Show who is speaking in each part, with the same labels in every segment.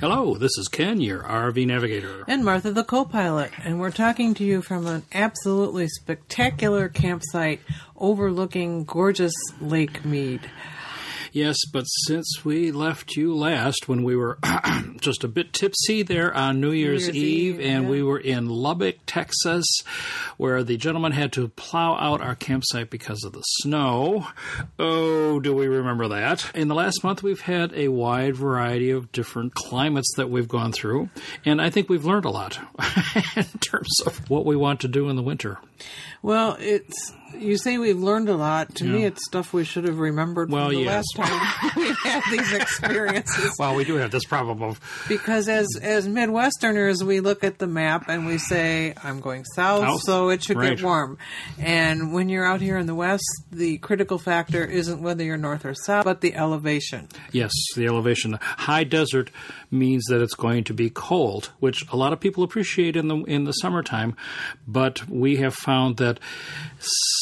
Speaker 1: Hello, this is Ken, your RV navigator.
Speaker 2: And Martha, the co pilot. And we're talking to you from an absolutely spectacular campsite overlooking gorgeous Lake Mead.
Speaker 1: Yes, but since we left you last when we were just a bit tipsy there on New Year's, New Year's Eve, Eve, and yeah. we were in Lubbock, Texas, where the gentleman had to plow out our campsite because of the snow. Oh, do we remember that? In the last month, we've had a wide variety of different climates that we've gone through, and I think we've learned a lot in terms of what we want to do in the winter.
Speaker 2: Well, it's you say we've learned a lot. To yeah. me, it's stuff we should have remembered well, from the yes. last time we've had these experiences.
Speaker 1: well, we do have this problem of
Speaker 2: because as as Midwesterners, we look at the map and we say, "I'm going south, south? so it should right. get warm." And when you're out here in the west, the critical factor isn't whether you're north or south, but the elevation.
Speaker 1: Yes, the elevation. High desert means that it's going to be cold, which a lot of people appreciate in the in the summertime, but we have found that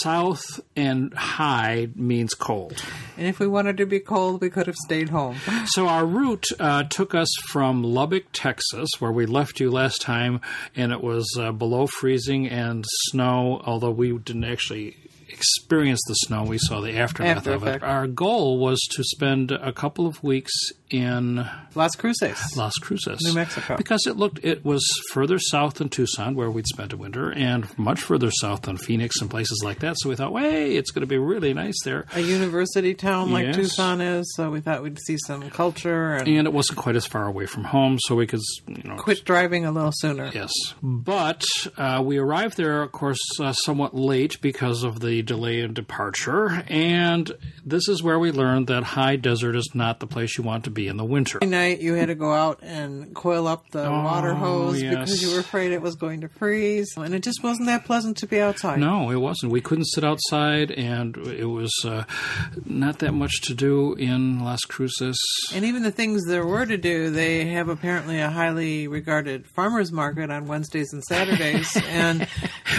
Speaker 1: south and high means cold.
Speaker 2: And if we wanted to be cold, we could have stayed home.
Speaker 1: so our route uh, took us from Lubbock, Texas, where we left you last time, and it was uh, below freezing and snow, although we didn't actually experience the snow. We saw the aftermath After of it. Our goal was to spend a couple of weeks in
Speaker 2: Las Cruces,
Speaker 1: Las Cruces,
Speaker 2: New Mexico,
Speaker 1: because it looked it was further south than Tucson, where we'd spent a winter, and much further south than Phoenix and places like that. So we thought, hey, it's going to be really nice there.
Speaker 2: A university town like yes. Tucson is, so we thought we'd see some culture, and,
Speaker 1: and, it wasn't quite as far away from home, so we could you know
Speaker 2: quit driving a little sooner.
Speaker 1: Yes, but uh, we arrived there, of course, uh, somewhat late because of the delay in departure, and this is where we learned that high desert is not the place you want to be be in the winter.
Speaker 2: Every night you had to go out and coil up the oh, water hose yes. because you were afraid it was going to freeze, and it just wasn't that pleasant to be outside.
Speaker 1: No, it wasn't. We couldn't sit outside, and it was uh, not that much to do in Las Cruces.
Speaker 2: And even the things there were to do, they have apparently a highly regarded farmers market on Wednesdays and Saturdays, and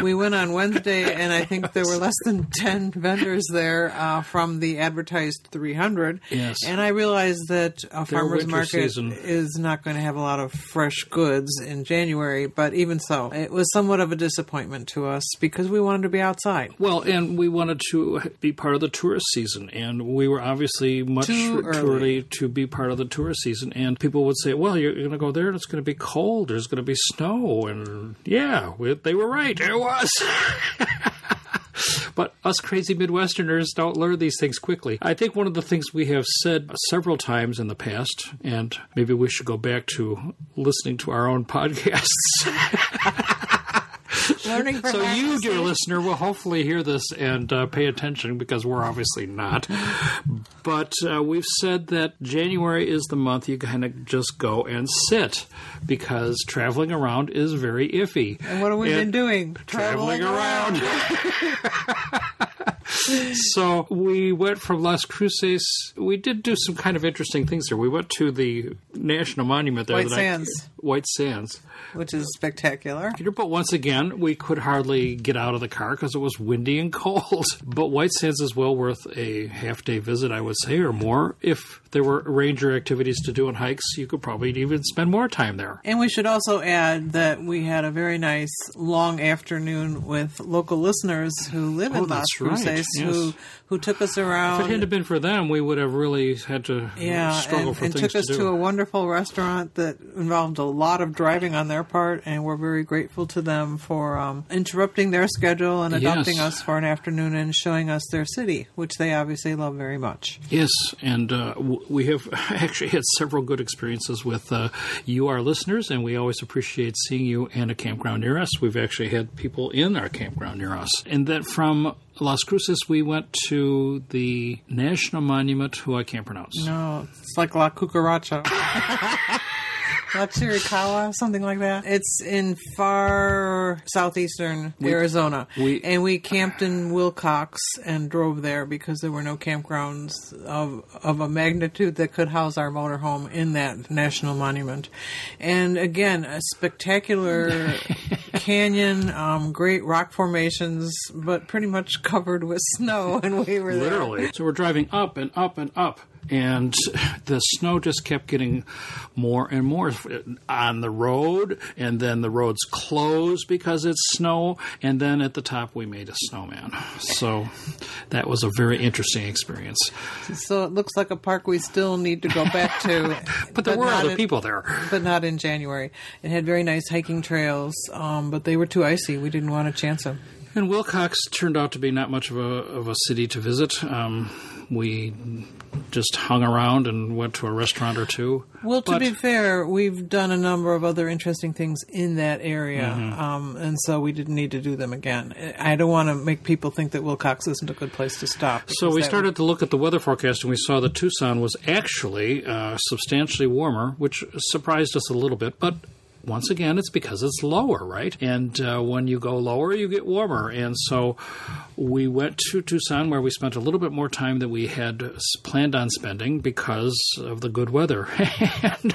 Speaker 2: we went on Wednesday, and I think there were less than ten vendors there uh, from the advertised 300.
Speaker 1: Yes,
Speaker 2: and I realized that a farmer's market season. is not going to have a lot of fresh goods in January, but even so, it was somewhat of a disappointment to us because we wanted to be outside.
Speaker 1: Well, and we wanted to be part of the tourist season, and we were obviously much too early to be part of the tourist season. And people would say, "Well, you're going to go there, and it's going to be cold. There's going to be snow." And yeah, we, they were right. It was. But us crazy Midwesterners don't learn these things quickly. I think one of the things we have said several times in the past, and maybe we should go back to listening to our own podcasts.
Speaker 2: Learning from
Speaker 1: so you, dear listener, will hopefully hear this and uh, pay attention because we're obviously not. But uh, we've said that January is the month you kind of just go and sit because traveling around is very iffy.
Speaker 2: And what have we and been doing?
Speaker 1: Traveling, traveling around. around. so we went from Las Cruces. We did do some kind of interesting things there. We went to the national monument there.
Speaker 2: White Sands.
Speaker 1: I, White Sands
Speaker 2: which is spectacular.
Speaker 1: But once again, we could hardly get out of the car because it was windy and cold. But White Sands is well worth a half day visit, I would say, or more. If there were ranger activities to do and hikes, you could probably even spend more time there.
Speaker 2: And we should also add that we had a very nice long afternoon with local listeners who live oh, in Las Cruces right. yes. who who took us around.
Speaker 1: If it hadn't been for them, we would have really had to yeah, struggle
Speaker 2: and,
Speaker 1: for
Speaker 2: and
Speaker 1: things
Speaker 2: took us
Speaker 1: to,
Speaker 2: to, a wonderful restaurant that involved a lot of driving on their part, and we're very grateful to them for um, interrupting their schedule and adopting yes. us for an afternoon and showing us their city, which they obviously love very much.
Speaker 1: Yes, and uh, we have actually had several good experiences with uh, you, our listeners, and we always appreciate seeing you in a campground near us. We've actually had people in our campground near us, and that from Las Cruces, we went to the national monument who I can't pronounce.
Speaker 2: No, it's like La Cucaracha. La Chiricahua, something like that. It's in far southeastern Arizona,
Speaker 1: we-
Speaker 2: and we camped in Willcox and drove there because there were no campgrounds of of a magnitude that could house our motorhome in that national monument. And again, a spectacular canyon, um, great rock formations, but pretty much covered with snow. And we were there.
Speaker 1: Literally. So we're driving up and up and up. And the snow just kept getting more and more on the road, and then the roads closed because it's snow, and then at the top we made a snowman. So that was a very interesting experience.
Speaker 2: So it looks like a park we still need to go back to.
Speaker 1: But there were other
Speaker 2: in-
Speaker 1: people there.
Speaker 2: But not in January. It had very nice hiking trails, um, but they were too icy. We didn't want to chance them.
Speaker 1: And Willcox turned out to be not much of a of a city to visit. Um, we just hung around and went to a restaurant or two.
Speaker 2: Well, to
Speaker 1: But-
Speaker 2: be fair, we've done a number of other interesting things in that area,
Speaker 1: Mm-hmm.
Speaker 2: um, and so we didn't need to do them again. I don't want to make people think that Willcox isn't a good place to stop.
Speaker 1: So we started to look at the weather forecast, and we saw that Tucson was actually uh, substantially warmer, which surprised us a little bit. But once again, it's because it's lower, right? And uh, when you go lower, you get warmer. And so we went to Tucson, where we spent a little bit more time than we had planned on spending because of the good weather. and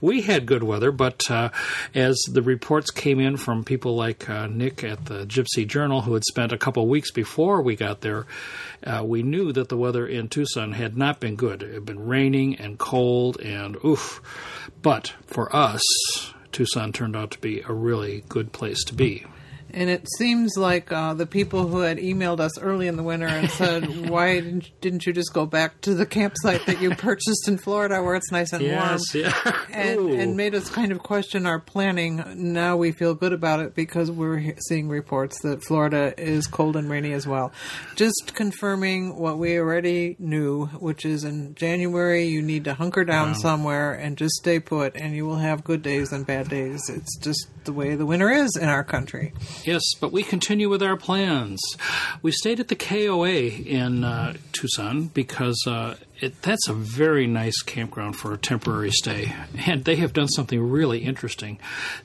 Speaker 1: we had good weather, but uh, as the reports came in from people like uh, Nick at the Gypsy Journal, who had spent a couple weeks before we got there, uh, we knew that the weather in Tucson had not been good. It had been raining and cold and oof. But for us, Tucson turned out to be a really good place to be.
Speaker 2: And it seems like uh, the people who had emailed us early in the winter and said, "Why didn't, you just go back to the campsite that you purchased in Florida, where it's nice and warm?"
Speaker 1: yeah.
Speaker 2: and, and made us kind of question our planning. Now we feel good about it because we're seeing reports that Florida is cold and rainy as well. Just confirming what we already knew, which is in January you need to hunker down somewhere and just stay put, and you will have good days and bad days. It's just the way the winter is in our country.
Speaker 1: Yes, but we continue with our plans. We stayed at the KOA in uh, Tucson because uh, it, that's a very nice campground for a temporary stay. And they have done something really interesting.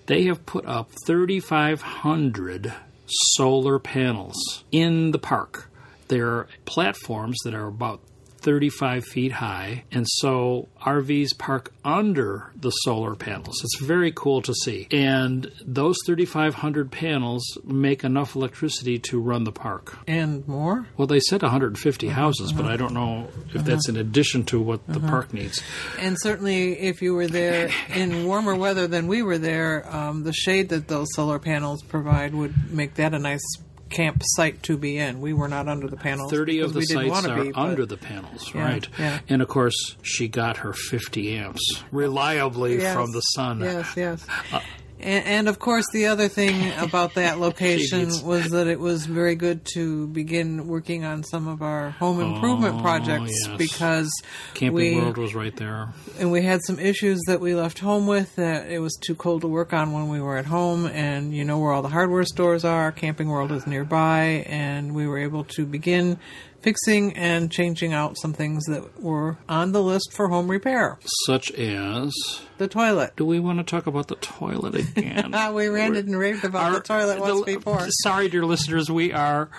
Speaker 1: They have put up 3,500 solar panels in the park. They're platforms that are about 35 feet high, and so RVs park under the solar panels. It's very cool to see. And those 3,500 panels make enough electricity to run the park.
Speaker 2: And more?
Speaker 1: Well, they said 150 uh-huh, houses, but uh-huh. I don't know if uh-huh. that's in addition to what the park needs.
Speaker 2: And certainly, if you were there in warmer weather than we were there, um, the shade that those solar panels provide would make that a nice campsite to be in. We were not under the panels.
Speaker 1: 30 of the sites are
Speaker 2: be,
Speaker 1: under the panels,
Speaker 2: Yeah,
Speaker 1: right?
Speaker 2: yeah.
Speaker 1: And of course, she got her 50 amps reliably
Speaker 2: Yes,
Speaker 1: from the sun.
Speaker 2: Yes, yes. Uh, and, and of course, the other thing about that location was that it was very good to begin working on some of our home improvement
Speaker 1: Oh,
Speaker 2: projects
Speaker 1: yes.
Speaker 2: because
Speaker 1: Camping
Speaker 2: we
Speaker 1: World was right there.
Speaker 2: and we had some issues that we left home with that it was too cold to work on when we were at home and you know where all the hardware stores are camping world is nearby and we were able to begin fixing and changing out some things that were on the list for home repair
Speaker 1: Such as.
Speaker 2: the toilet
Speaker 1: Do we want to talk about the toilet again?
Speaker 2: We ranted and raved about the toilet once
Speaker 1: the-
Speaker 2: before
Speaker 1: Sorry, dear listeners, we are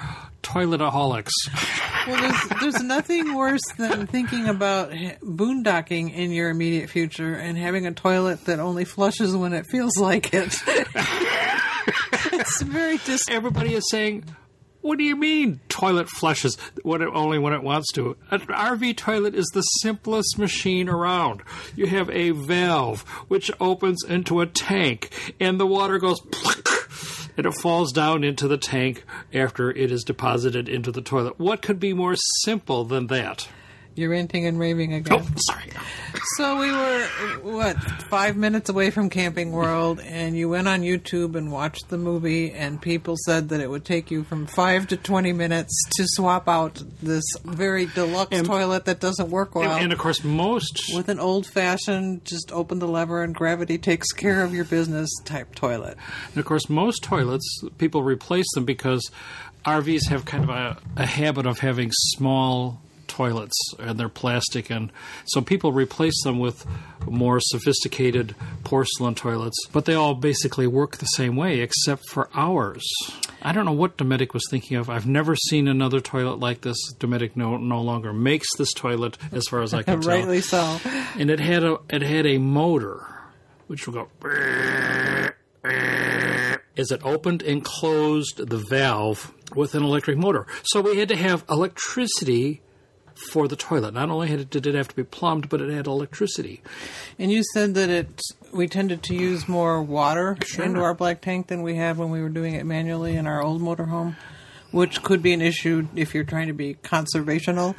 Speaker 1: toiletaholics.
Speaker 2: well there's, there's nothing worse than thinking about boondocking in your immediate future and having a toilet that only flushes when it feels like it it's very dis-
Speaker 1: Everybody is saying, "What do you mean toilet flushes it, only when it wants to?" An RV toilet is the simplest machine around. You have a valve which opens into a tank, and the water goes. And it falls down into the tank after it is deposited into the toilet. What could be more simple than that?
Speaker 2: You're ranting and raving again.
Speaker 1: Oh, sorry.
Speaker 2: So we were what five minutes away from Camping World, and you went on YouTube and watched the movie, and people said that it would take you from five to twenty minutes to swap out this very deluxe
Speaker 1: And-
Speaker 2: toilet that doesn't work well.
Speaker 1: And, and of course, most
Speaker 2: with an old fashioned, just open the lever and gravity takes care of your business type toilet.
Speaker 1: And of course, most toilets, people replace them because RVs have kind of a, a habit of having small toilets, and they're plastic, and so people replace them with more sophisticated porcelain toilets. But they all basically work the same way, except for ours. I don't know what Dometic was thinking of. I've never seen another toilet like this. Dometic no no longer makes this toilet, as far as I can tell.
Speaker 2: Rightly so.
Speaker 1: And it had a it had a motor, which will go as it opened and closed the valve with an electric motor. So we had to have electricity for the toilet. Not only had it, did it have to be plumbed, but it had electricity.
Speaker 2: And you said that it we tended to use more water
Speaker 1: Sure.
Speaker 2: into our black tank than we had when we were doing it manually in our old motorhome, which could be an issue if you're trying to be conservational.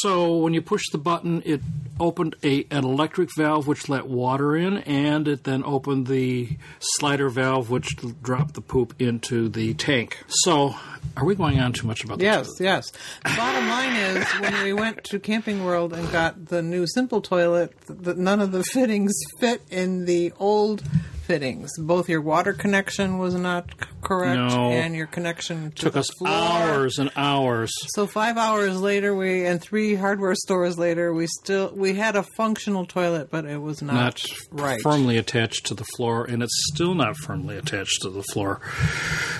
Speaker 1: So when you push the button, it opened a an electric valve which let water in, and it then opened the slider valve which dropped the poop into the tank. So, are we going on too much about this?
Speaker 2: Yes, yes. The bottom line is when we went to Camping World and got the new simple toilet, th- none of the fittings fit in the old fittings. Both your water connection was not c- correct,
Speaker 1: No.
Speaker 2: and your connection to
Speaker 1: Took
Speaker 2: the
Speaker 1: us
Speaker 2: floor.
Speaker 1: hours and hours.
Speaker 2: So five hours later, we and three hardware stores later, we still we had a functional toilet, but it was not,
Speaker 1: not
Speaker 2: right.
Speaker 1: firmly attached to the floor, and it's still not firmly attached to the floor.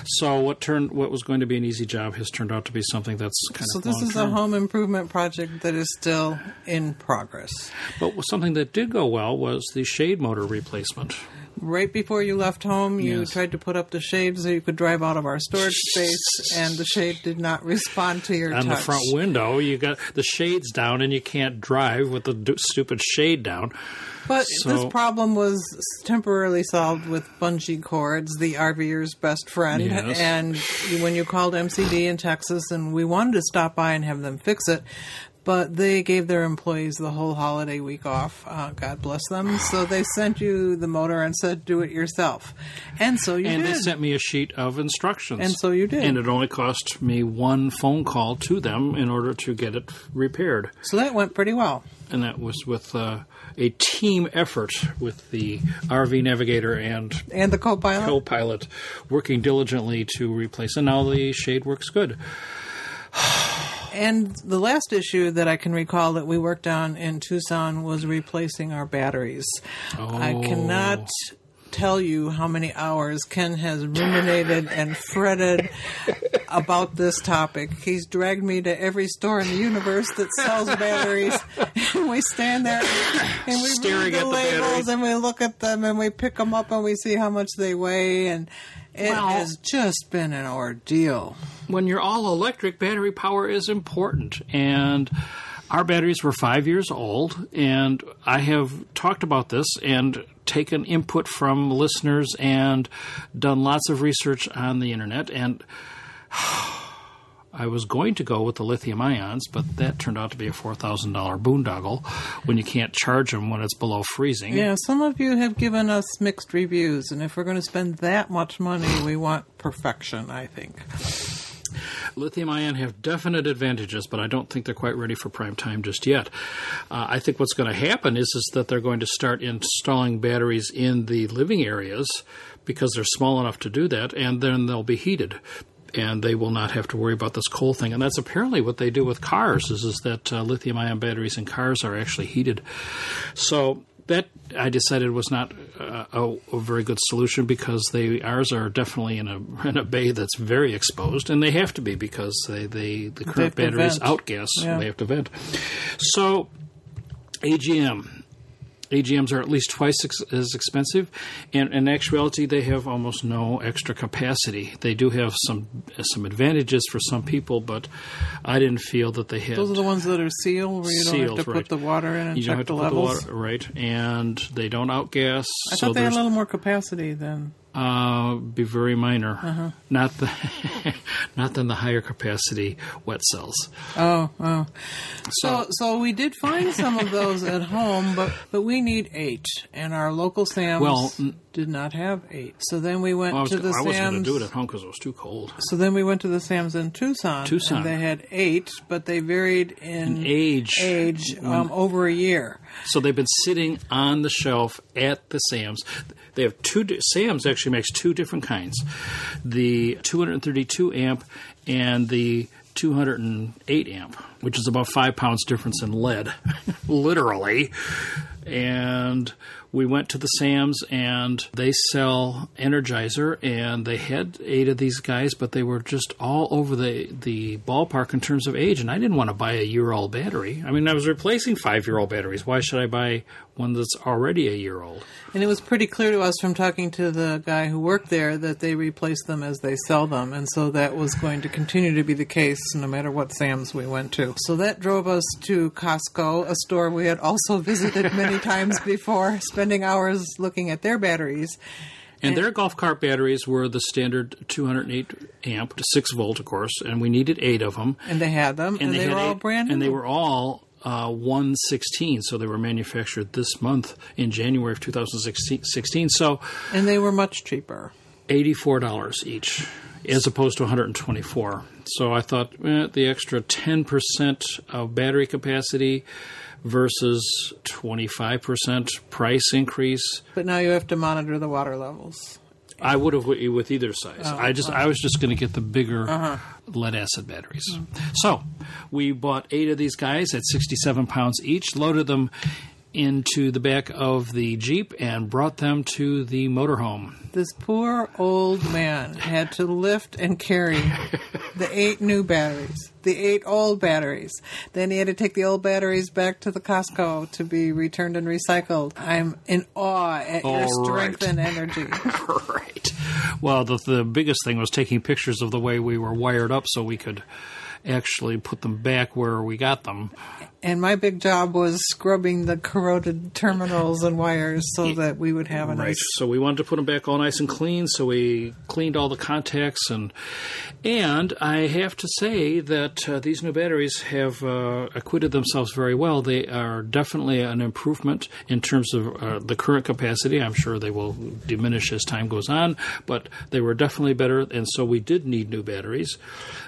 Speaker 1: So what turned what was going to be an easy job has turned out to be something that's kind of
Speaker 2: So
Speaker 1: of
Speaker 2: this is a
Speaker 1: long-term.
Speaker 2: home improvement project that is still in progress.
Speaker 1: But something that did go well was the shade motor replacement.
Speaker 2: Right before you left home, you
Speaker 1: Yes.
Speaker 2: tried to put up the shade so you could drive out of our storage space, and the shade did not respond to your
Speaker 1: On the front window, you got the shades down, and you can't drive with the d- stupid shade down.
Speaker 2: But
Speaker 1: So-
Speaker 2: this problem was temporarily solved with bungee cords, the RVer's best friend.
Speaker 1: Yes.
Speaker 2: And when you called MCD in Texas, and we wanted to stop by and have them fix it, but they gave their employees the whole holiday week off. Uh, God bless them. So they sent you the motor and said, "Do it yourself." And so you
Speaker 1: And
Speaker 2: did.
Speaker 1: they sent me a sheet of instructions.
Speaker 2: And so you did.
Speaker 1: And it only cost me one phone call to them in order to get it repaired.
Speaker 2: so that went pretty well.
Speaker 1: and that was with uh, a team effort with the RV navigator and
Speaker 2: And the co-pilot.
Speaker 1: co-pilot working diligently to replace. And now the shade works good.
Speaker 2: And the last issue that I can recall that we worked on in Tucson was replacing our batteries. I
Speaker 1: Oh.
Speaker 2: cannot tell you how many hours Ken has ruminated and fretted about this topic. He's dragged me to every store in the universe that sells batteries, and we stand there and we
Speaker 1: Staring
Speaker 2: read the
Speaker 1: at the
Speaker 2: labels
Speaker 1: batteries.
Speaker 2: and we look at them and we pick them up and we see how much they weigh and. It
Speaker 1: Well-
Speaker 2: has just been an ordeal.
Speaker 1: When you're all electric, battery power is important. And our batteries were five years old, and I have talked about this and taken input from listeners and done lots of research on the internet. And I was going to go with the lithium ions, but that turned out to be a $4,000 boondoggle when you can't charge them when it's below freezing.
Speaker 2: Yeah, some of you have given us mixed reviews, and if we're going to spend that much money, we want perfection, I think.
Speaker 1: Lithium ion have definite advantages, but I don't think they're quite ready for prime time just yet. Uh, I think what's going to happen is, is that they're going to start installing batteries in the living areas because they're small enough to do that, and then they'll be heated. And they will not have to worry about this coal thing, and that's apparently what they do with cars. Is is that uh, lithium-ion batteries in cars are actually heated? So that I decided was not uh, a, a very good solution because they ours are definitely in a in a bay that's very exposed, and they have to be because they, they the current
Speaker 2: to
Speaker 1: batteries
Speaker 2: vent.
Speaker 1: outgas.
Speaker 2: Yeah.
Speaker 1: They have to vent. So AGM. AGMs are at least twice ex- as expensive, and in actuality, they have almost no extra capacity. They do have some some advantages for some people, but I didn't feel that they had.
Speaker 2: Those are the ones that are sealed, where you don't
Speaker 1: Sealed,
Speaker 2: have to
Speaker 1: right.
Speaker 2: put the water in and
Speaker 1: you
Speaker 2: check
Speaker 1: don't have
Speaker 2: the levels.
Speaker 1: the water right, and they don't outgas.
Speaker 2: I
Speaker 1: so
Speaker 2: thought they had a little more capacity than.
Speaker 1: Uh, be very minor,
Speaker 2: Uh-huh.
Speaker 1: not the not than the higher capacity wet cells.
Speaker 2: Oh, oh.
Speaker 1: So-
Speaker 2: So, so we did find some of those at home, but but we need eight, and our local Sam's
Speaker 1: Well, n-
Speaker 2: did not have eight. So then we went
Speaker 1: I was,
Speaker 2: to the Sams.
Speaker 1: I wasn't going to do it at home because it was too cold.
Speaker 2: So then we went to the Sam's in Tucson.
Speaker 1: Tucson.
Speaker 2: And they had eight, but they varied in,
Speaker 1: In age.
Speaker 2: age um, over a year.
Speaker 1: So they've been sitting on the shelf at the Sam's. They have two. di- Sam's actually makes two different kinds: the 232 amp and the 208 amp, which is about five pounds difference in lead, literally. And we went to the Sam's and they sell Energizer and they had eight of these guys, but they were just all over the, the ballpark in terms of age. And I didn't want to buy a year old battery. I mean, I was replacing five year old batteries. Why should I buy one that's already a year old?
Speaker 2: And it was pretty clear to us from talking to the guy who worked there that they replace them as they sell them. And so that was going to continue to be the case no matter what Sam's we went to. So that drove us to Costco, a store we had also visited many times before, spending hours looking at their batteries.
Speaker 1: And their golf cart batteries were the standard 208 amp to 6 volt, of course, and we needed eight of them.
Speaker 2: And they had them, and, they,
Speaker 1: had
Speaker 2: were all brand new.
Speaker 1: And they were all uh, 116, so they were manufactured this month in January of 2016. So
Speaker 2: and they were much cheaper.
Speaker 1: $84 each as opposed to 124 so i thought eh, the extra 10% of battery capacity versus 25% price increase
Speaker 2: But now you have to monitor the water levels.
Speaker 1: i would have with with either size
Speaker 2: Oh,
Speaker 1: i just i was just going to get the bigger
Speaker 2: Uh-huh.
Speaker 1: lead acid batteries
Speaker 2: Mm.
Speaker 1: so we bought eight of these guys at 67 pounds each loaded them into the back of the jeep and brought them to the motorhome
Speaker 2: This poor old man had to lift and carry the eight new batteries, the eight old batteries. Then he had to take the old batteries back to the Costco to be returned and recycled. I'm in awe at your strength
Speaker 1: right.
Speaker 2: and energy.
Speaker 1: right. Well, the the biggest thing was taking pictures of the way we were wired up, so we could actually put them back where we got them.
Speaker 2: And my big job was scrubbing the corroded terminals and wires so that we would have a
Speaker 1: Right.
Speaker 2: nice
Speaker 1: So we wanted to put them back all nice and clean. So we cleaned all the contacts and and I have to say that uh, these new batteries have uh, acquitted themselves very well. They are definitely an improvement in terms of uh, the current capacity. I'm sure they will diminish as time goes on, but they were definitely better. And so we did need new batteries.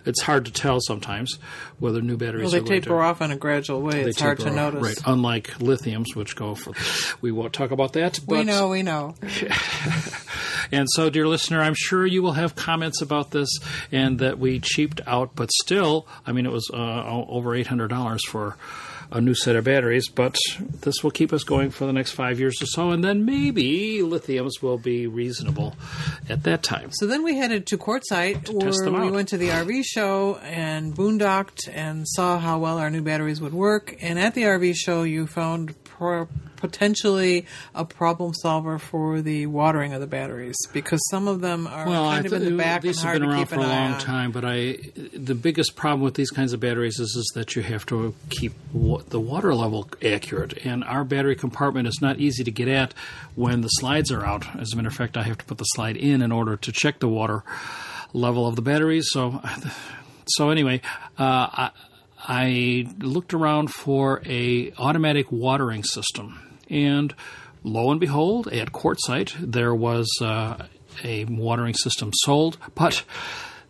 Speaker 1: It's hard to tell sometimes whether new batteries
Speaker 2: Well, they taper off in a gradual way.
Speaker 1: they
Speaker 2: It's hard to
Speaker 1: off,
Speaker 2: notice.
Speaker 1: Right, unlike lithiums, which go for. We won't talk about that. But
Speaker 2: We know, we know.
Speaker 1: and so, dear listener, I'm sure you will have comments about this and that we cheaped out, but still, I mean, it was uh, over $800 for a new set of batteries, but this will keep us going for the next five years or so, and then maybe lithiums will be reasonable at that time.
Speaker 2: So then we headed to Quartzsite, where
Speaker 1: test them
Speaker 2: we went to the RV show and boondocked and saw how well our new batteries would work. And at the RV show, you found pro- potentially a problem solver for the watering of the batteries because some of them are
Speaker 1: Well,
Speaker 2: kind
Speaker 1: I
Speaker 2: of in the back
Speaker 1: these
Speaker 2: and
Speaker 1: have
Speaker 2: hard
Speaker 1: been around for a long
Speaker 2: on.
Speaker 1: time, but I the biggest problem with these kinds of batteries is, is that you have to keep wa- the water level accurate, and our battery compartment is not easy to get at when the slides are out. As a matter of fact, I have to put the slide in in order to check the water level of the batteries. So, so anyway, uh, I, I looked around for a automatic watering system, and lo and behold, at Quartzsite there was uh, a watering system sold, but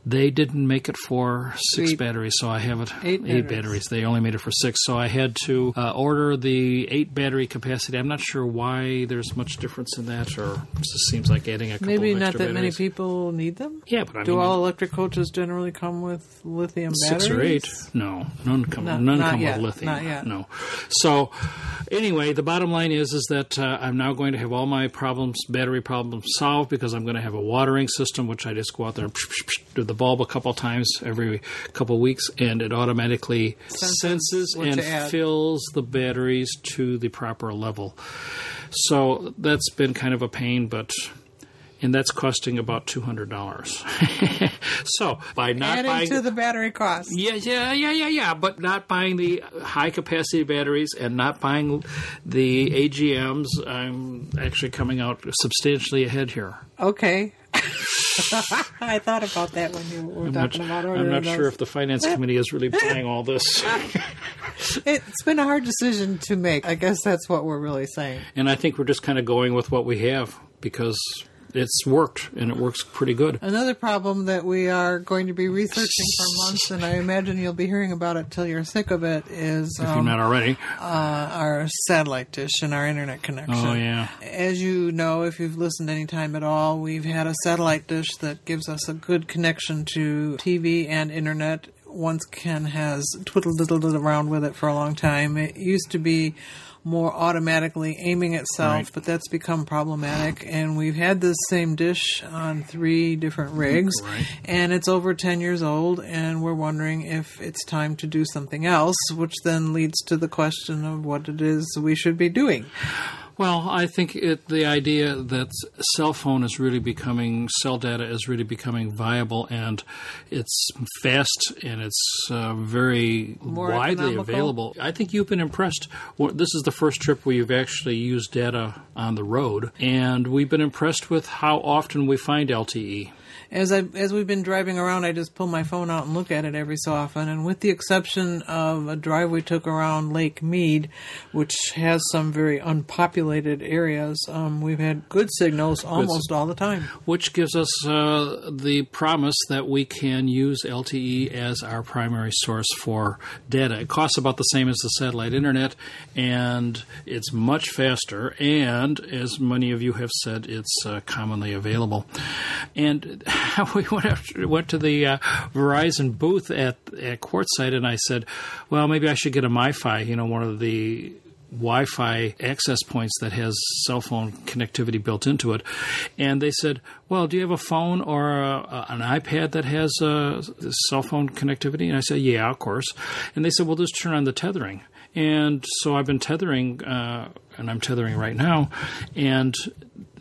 Speaker 1: they didn't make it for six
Speaker 2: Eight.
Speaker 1: batteries, so I have it
Speaker 2: Eight batteries.
Speaker 1: batteries. They only made it for six, so I had to uh, order the eight battery capacity. I'm not sure why there's much difference in that, or it just seems like adding a couple
Speaker 2: Maybe not that many people need them.
Speaker 1: Yeah, but I
Speaker 2: Do
Speaker 1: mean,
Speaker 2: all electric coaches generally come with lithium
Speaker 1: six or eight. No, none come.
Speaker 2: No,
Speaker 1: none come
Speaker 2: yet,
Speaker 1: with lithium.
Speaker 2: not yet.
Speaker 1: No. So, anyway, the bottom line is is that uh, I'm now going to have all my problems, battery problems, solved because I'm going to have a watering system, which I just go out there and do the bulb a couple times every couple weeks, and it automatically
Speaker 2: Senses
Speaker 1: senses and fills the batteries to the proper level. So that's been kind of a pain, but. And that's costing about two hundred dollars. so by not
Speaker 2: Adding
Speaker 1: buying
Speaker 2: to the battery cost.
Speaker 1: yeah, yeah, yeah, yeah, yeah. But not buying the high capacity batteries and not buying the AGMs, I'm actually coming out substantially ahead here.
Speaker 2: Okay. I thought about that when you were
Speaker 1: I'm not,
Speaker 2: talking about
Speaker 1: I'm not sure if the finance committee is really buying all this.
Speaker 2: It's been a hard decision to make. I guess that's what we're really saying.
Speaker 1: And I think we're just kind of going with what we have because it's worked and it works pretty good.
Speaker 2: Another problem that we are going to be researching for months, and I imagine you'll be hearing about it till you're sick of it, is
Speaker 1: If you're
Speaker 2: um,
Speaker 1: not already.
Speaker 2: uh, our satellite dish and our internet connection.
Speaker 1: Oh, yeah.
Speaker 2: As you know, if you've listened any time at all, we've had a satellite dish that gives us a good connection to TV and internet once Ken has twiddled around with it for a long time. It used to be more automatically aiming itself,
Speaker 1: Right.
Speaker 2: but that's become problematic. And we've had this same dish on three different rigs,
Speaker 1: Right.
Speaker 2: and it's over 10 years old, and we're wondering if it's time to do something else, which then leads to the question of what it is we should be doing.
Speaker 1: Well, I think it, the idea that cell phone is really becoming, cell data is really becoming viable and it's fast and it's uh, very
Speaker 2: More
Speaker 1: widely
Speaker 2: economical?
Speaker 1: available. I think you've been impressed. Well, this is the first trip where you've actually used data on the road, and we've been impressed with how often we find. LTE.
Speaker 2: As I as we've been driving around, I just pull my phone out and look at it every so often. And with the exception of a drive we took around Lake Mead, which has some very unpopulated areas, um, we've had good signals almost all the time.
Speaker 1: which gives us uh, the promise that we can use LTE as our primary source for data. It costs about the same as the satellite internet, and it's much faster. And as many of you have said, it's uh, commonly available. And we went, after, went to the uh, Verizon booth at at Quartzsite, and I said, "Well, maybe I should get a MiFi. You know, one of the." Wi-Fi access points that has cell phone connectivity built into it, and they said, "Well, do you have a phone or a, an iPad that has uh, cell phone connectivity?" And I said, "Yeah, of course." And they said, "Well, just turn on the tethering." And so I've been tethering, uh, and I'm tethering right now, and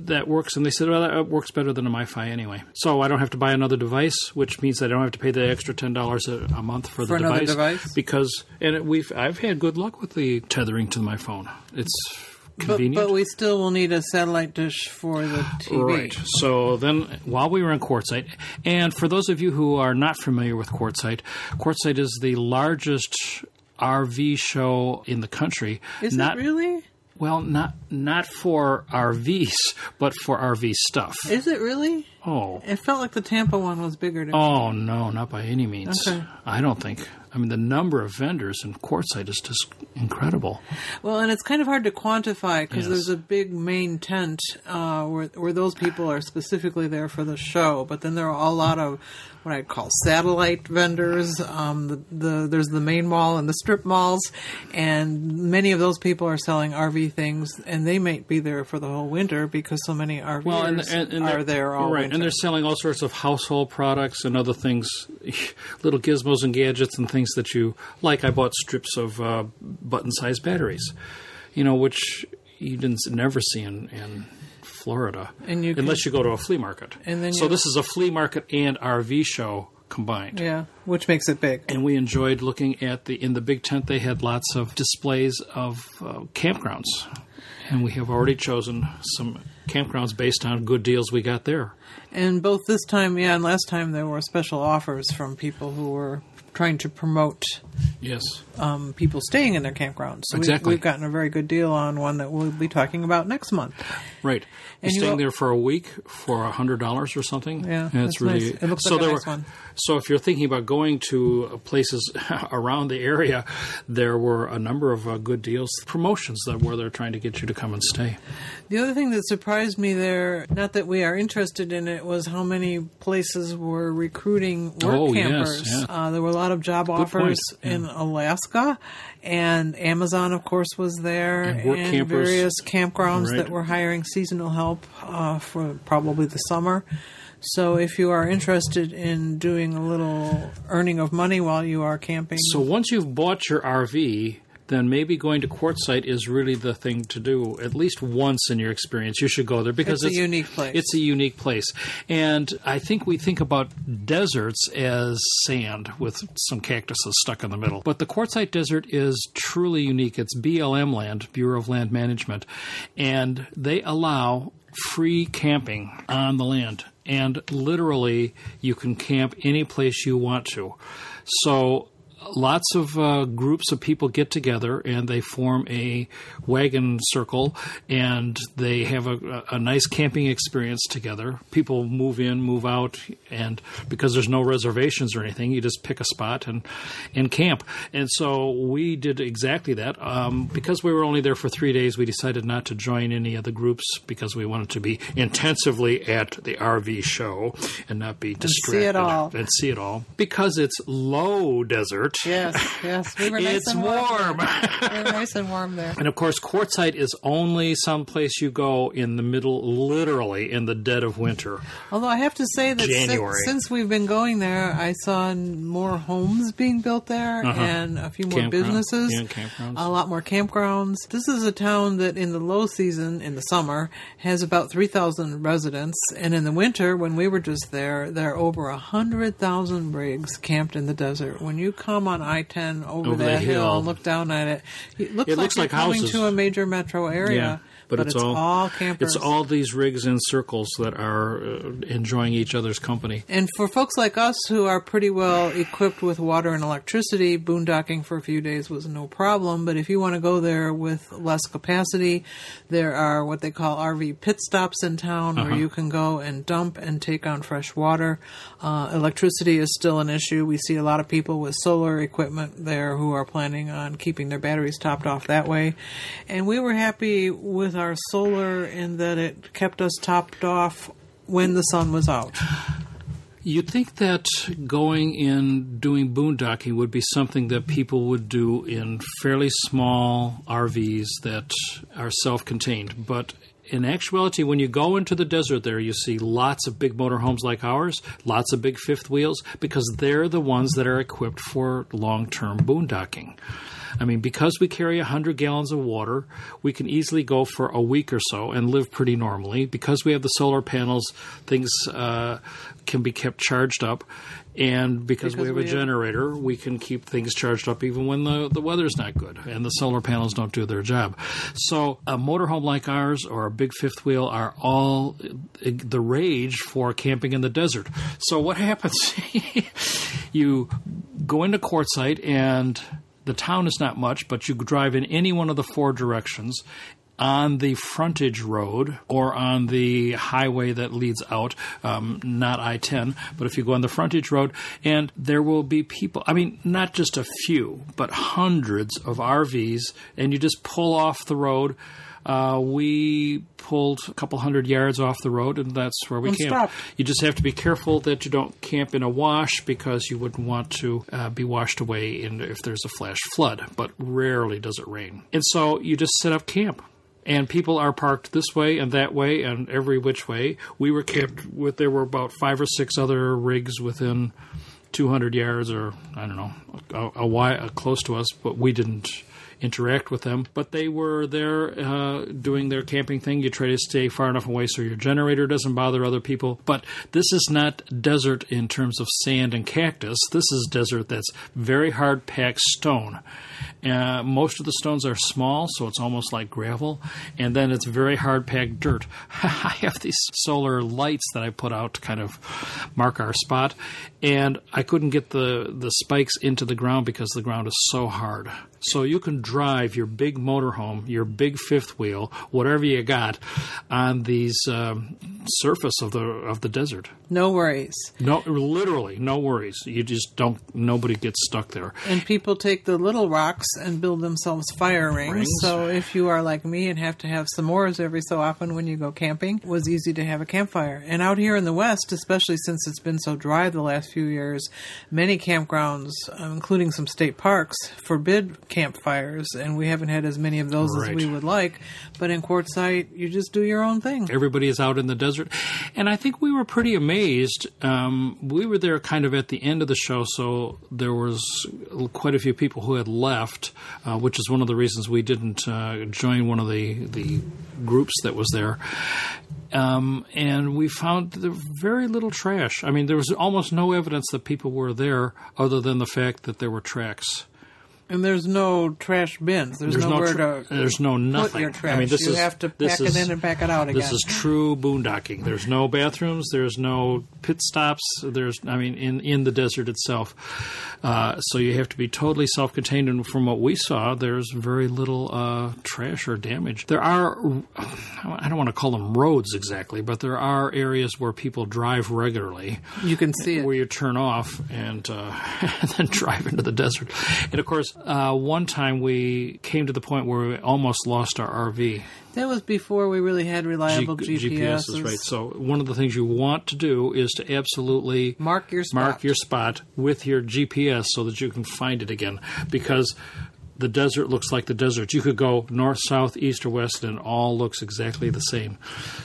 Speaker 1: that works. And they said, well, that works better than a MiFi anyway. So I don't have to buy another device, which means I don't have to pay the extra ten dollars a month for,
Speaker 2: For
Speaker 1: the device,
Speaker 2: device?
Speaker 1: because and it, we've I've had good luck with the tethering to my phone. It's
Speaker 2: But,
Speaker 1: convenient.
Speaker 2: but we still will need a satellite dish for the TV.
Speaker 1: Right. So then, while we were in Quartzsite, and for those of you who are not familiar with Quartzsite, Quartzsite is the largest RV show in the country.
Speaker 2: Is
Speaker 1: not
Speaker 2: it really?
Speaker 1: Well, not not for RVs, but for RV stuff.
Speaker 2: Is it really?
Speaker 1: Oh.
Speaker 2: It felt like the Tampa one was bigger. Me.
Speaker 1: Oh no, not by any means.
Speaker 2: Okay.
Speaker 1: I don't think. I mean, the number of vendors in Quartzsite is just incredible.
Speaker 2: Well, and it's kind of hard to quantify because
Speaker 1: Yes.
Speaker 2: there's a big main tent uh, where where those people are specifically there for the show, but then there are a lot of what I'd call satellite vendors. Um, the, the there's the main mall and the strip malls, and many of those people are selling RV things, and they might be there for the whole winter because so many RVers
Speaker 1: Well, and, and, and
Speaker 2: are there all
Speaker 1: right,
Speaker 2: winter.
Speaker 1: And they're selling all sorts of household products and other things, little gizmos and gadgets and things that you like. I bought strips of uh, button-sized batteries, you know, which you didn't never see in, in Florida,
Speaker 2: And you can-
Speaker 1: unless you go to a flea market.
Speaker 2: And then
Speaker 1: so this is a flea market and RV show combined.
Speaker 2: yeah, which makes it big.
Speaker 1: And we enjoyed looking at the in the big tent. They had lots of displays of uh, campgrounds, and we have already chosen some campgrounds based on good deals we got there.
Speaker 2: And both this time, yeah, and last time there were special offers from people who were trying to promote
Speaker 1: Yes.
Speaker 2: um, people staying in their campgrounds. So
Speaker 1: Exactly.
Speaker 2: we, we've gotten a very good deal on one that we'll be talking about next month.
Speaker 1: Right.
Speaker 2: And
Speaker 1: You're staying
Speaker 2: al-
Speaker 1: there for a week for a hundred dollars or something.
Speaker 2: Yeah,
Speaker 1: And it's
Speaker 2: that's
Speaker 1: really
Speaker 2: nice. It looks
Speaker 1: so
Speaker 2: like a
Speaker 1: there
Speaker 2: nice
Speaker 1: were,
Speaker 2: one.
Speaker 1: So if you're thinking about going to places around the area, there were a number of uh, good deals, promotions that where they're trying to get you to come and stay.
Speaker 2: The other thing that surprised me there, not that we are interested in it, was how many places were recruiting work
Speaker 1: Oh, yes,
Speaker 2: campers.
Speaker 1: yeah.
Speaker 2: Uh, there were a lot of job offers
Speaker 1: point,
Speaker 2: in Alaska, and Amazon, of course, was there,
Speaker 1: And work campers.
Speaker 2: various campgrounds
Speaker 1: Right.
Speaker 2: that were hiring seasonal help uh, for probably the summer. So, if you are interested in doing a little earning of money while you are camping,
Speaker 1: So once you've bought your RV, then maybe going to Quartzsite is really the thing to do. At least once in your experience, you should go there because
Speaker 2: It's a unique place.
Speaker 1: It's a unique place, and I think we think about deserts as sand with some cactuses stuck in the middle. But the Quartzsite Desert is truly unique. It's BLM land, Bureau of Land Management, and they allow free camping on the land. And literally, you can camp any place you want to. So lots of uh, groups of people get together and they form a wagon circle and they have a, a nice camping experience together. People move in, move out, and because there's no reservations or anything, you just pick a spot and and camp. And so we did exactly that. Um, because we were only there for three days, we decided not to join any of the groups because we wanted to be intensively at the RV show and not be distracted
Speaker 2: see it all.
Speaker 1: and see it all because it's low desert.
Speaker 2: Yes, yes. We were nice
Speaker 1: It's
Speaker 2: and warm.
Speaker 1: warm.
Speaker 2: we were nice and warm there.
Speaker 1: And of course, Quartzsite is only some place you go in the middle, literally in the dead of winter.
Speaker 2: Although I have to say that since, since we've been going there, I saw more homes being built there and a few more
Speaker 1: Campground-
Speaker 2: businesses.
Speaker 1: Uh-huh. yeah.
Speaker 2: A lot more campgrounds. This is a town that in the low season, in the summer, has about 3,000 residents. And in the winter, when we were just there, there are over 100,000 rigs camped in the desert. When you come on I 10 over,
Speaker 1: Over
Speaker 2: that hill,
Speaker 1: hill.
Speaker 2: and look down at it, it looks
Speaker 1: It
Speaker 2: like
Speaker 1: looks
Speaker 2: you're
Speaker 1: like
Speaker 2: coming
Speaker 1: houses.
Speaker 2: to a major metro area.
Speaker 1: But, it's, all,
Speaker 2: campers.
Speaker 1: It's all these rigs in circles that are uh, enjoying each other's company.
Speaker 2: And for folks like us who are pretty well equipped with water and electricity, boondocking for a few days was no problem. But if you want to go there with less capacity, there are what they call RV pit stops in town where you can go and dump and take on fresh water. Uh, electricity is still an issue. We see a lot of people with solar equipment there who are planning on keeping their batteries topped off that way. And we were happy with our solar in that it kept us topped off when the sun was out.
Speaker 1: You'd think that going in doing boondocking would be something that people would do in fairly small RVs that are self contained. But in actuality, when you go into the desert there, you see lots of big motorhomes like ours, lots of big fifth wheels, because they're the ones that are equipped for long term boondocking. I mean, because we carry 100 gallons of water, we can easily go for a week or so and live pretty normally. Because we have the solar panels, things uh, can be kept charged up. And because, we have
Speaker 2: we
Speaker 1: a
Speaker 2: have-
Speaker 1: generator, we can keep things charged up even when the, the weather's not good and the solar panels don't do their job. So, a motorhome like ours or a big fifth wheel are all uh, the rage for camping in the desert. So, what happens? you go into Quartzsite and the town is not much, but you drive in any one of the four directions on the frontage road or on the highway that leads out, um, not I 10, but if you go on the frontage road, and there will be people, I mean, not just a few, but hundreds of RVs, and you just pull off the road. Uh, we pulled a couple hundred yards off the road, and that's where we
Speaker 2: And
Speaker 1: camp.
Speaker 2: stopped.
Speaker 1: You just have to be careful that you don't camp in a wash because you wouldn't want to uh, be washed away in, if there's a flash flood. But rarely does it rain, and so you just set up camp. And people are parked this way and that way and every which way. We were camped with there were about five or six other rigs within 200 yards or I don't know a, a, uh close to us, but we didn't interact with them. But they were there uh, doing their camping thing. You try to stay far enough away so your generator doesn't bother other people. But this is not desert in terms of sand and cactus. This is desert that's very hard packed stone. Uh, most of the stones are small, so it's almost like gravel, and then it's very hard packed dirt. I have these solar lights that I put out to kind of mark our spot, and I couldn't get the, the spikes into the ground because the ground is so hard. So you can drive your big motorhome, your big fifth wheel, whatever you got, on these um, surface of the of the desert.
Speaker 2: No worries.
Speaker 1: No, literally, no worries. You just don't. Nobody gets stuck there.
Speaker 2: And people take the little rocks and build themselves fire rings.
Speaker 1: Rings.
Speaker 2: So if you are like me and have to have s'mores every so often when you go camping, it was easy to have a campfire. And out here in the West, especially since it's been so dry the last few years, many campgrounds, uh, including some state parks, forbid campfires. And we haven't had as many of those as we would like. But in Quartzsite, you just do your own thing.
Speaker 1: Everybody is out in the desert, and I think we were pretty amazed. Um, we were there kind of at the end of the show, so there was quite a few people who had left, uh, which is one of the reasons we didn't uh, join one of the the groups that was there. Um, and we found very little trash. I mean, there was almost no evidence that people were there, other than the fact that there were tracks.
Speaker 2: And there's no trash bins. There's,
Speaker 1: There's no,
Speaker 2: nowhere
Speaker 1: tr-
Speaker 2: to
Speaker 1: there's no nothing.
Speaker 2: put your trash.
Speaker 1: I mean, this
Speaker 2: you
Speaker 1: is
Speaker 2: have to
Speaker 1: this
Speaker 2: pack
Speaker 1: is,
Speaker 2: it in and pack it out again.
Speaker 1: This is true boondocking. There's no bathrooms. There's no pit stops. There's, I mean, in in the desert itself. Uh, so you have to be totally self-contained. And from what we saw, there's very little uh, trash or damage. There are, I don't want to call them roads exactly, but there are areas where people drive regularly
Speaker 2: you can see it.
Speaker 1: where you turn off and, uh, and then drive into the desert. And of course, uh, one time we came to the point where we almost lost our RV.
Speaker 2: That was before we really had reliable
Speaker 1: G- right. So one of the things you want to do is to absolutely
Speaker 2: Mark your spot.
Speaker 1: mark your spot with your GPS so that you can find it again because the desert looks like the desert. You could go north, south, east, or west, and it all looks exactly the same.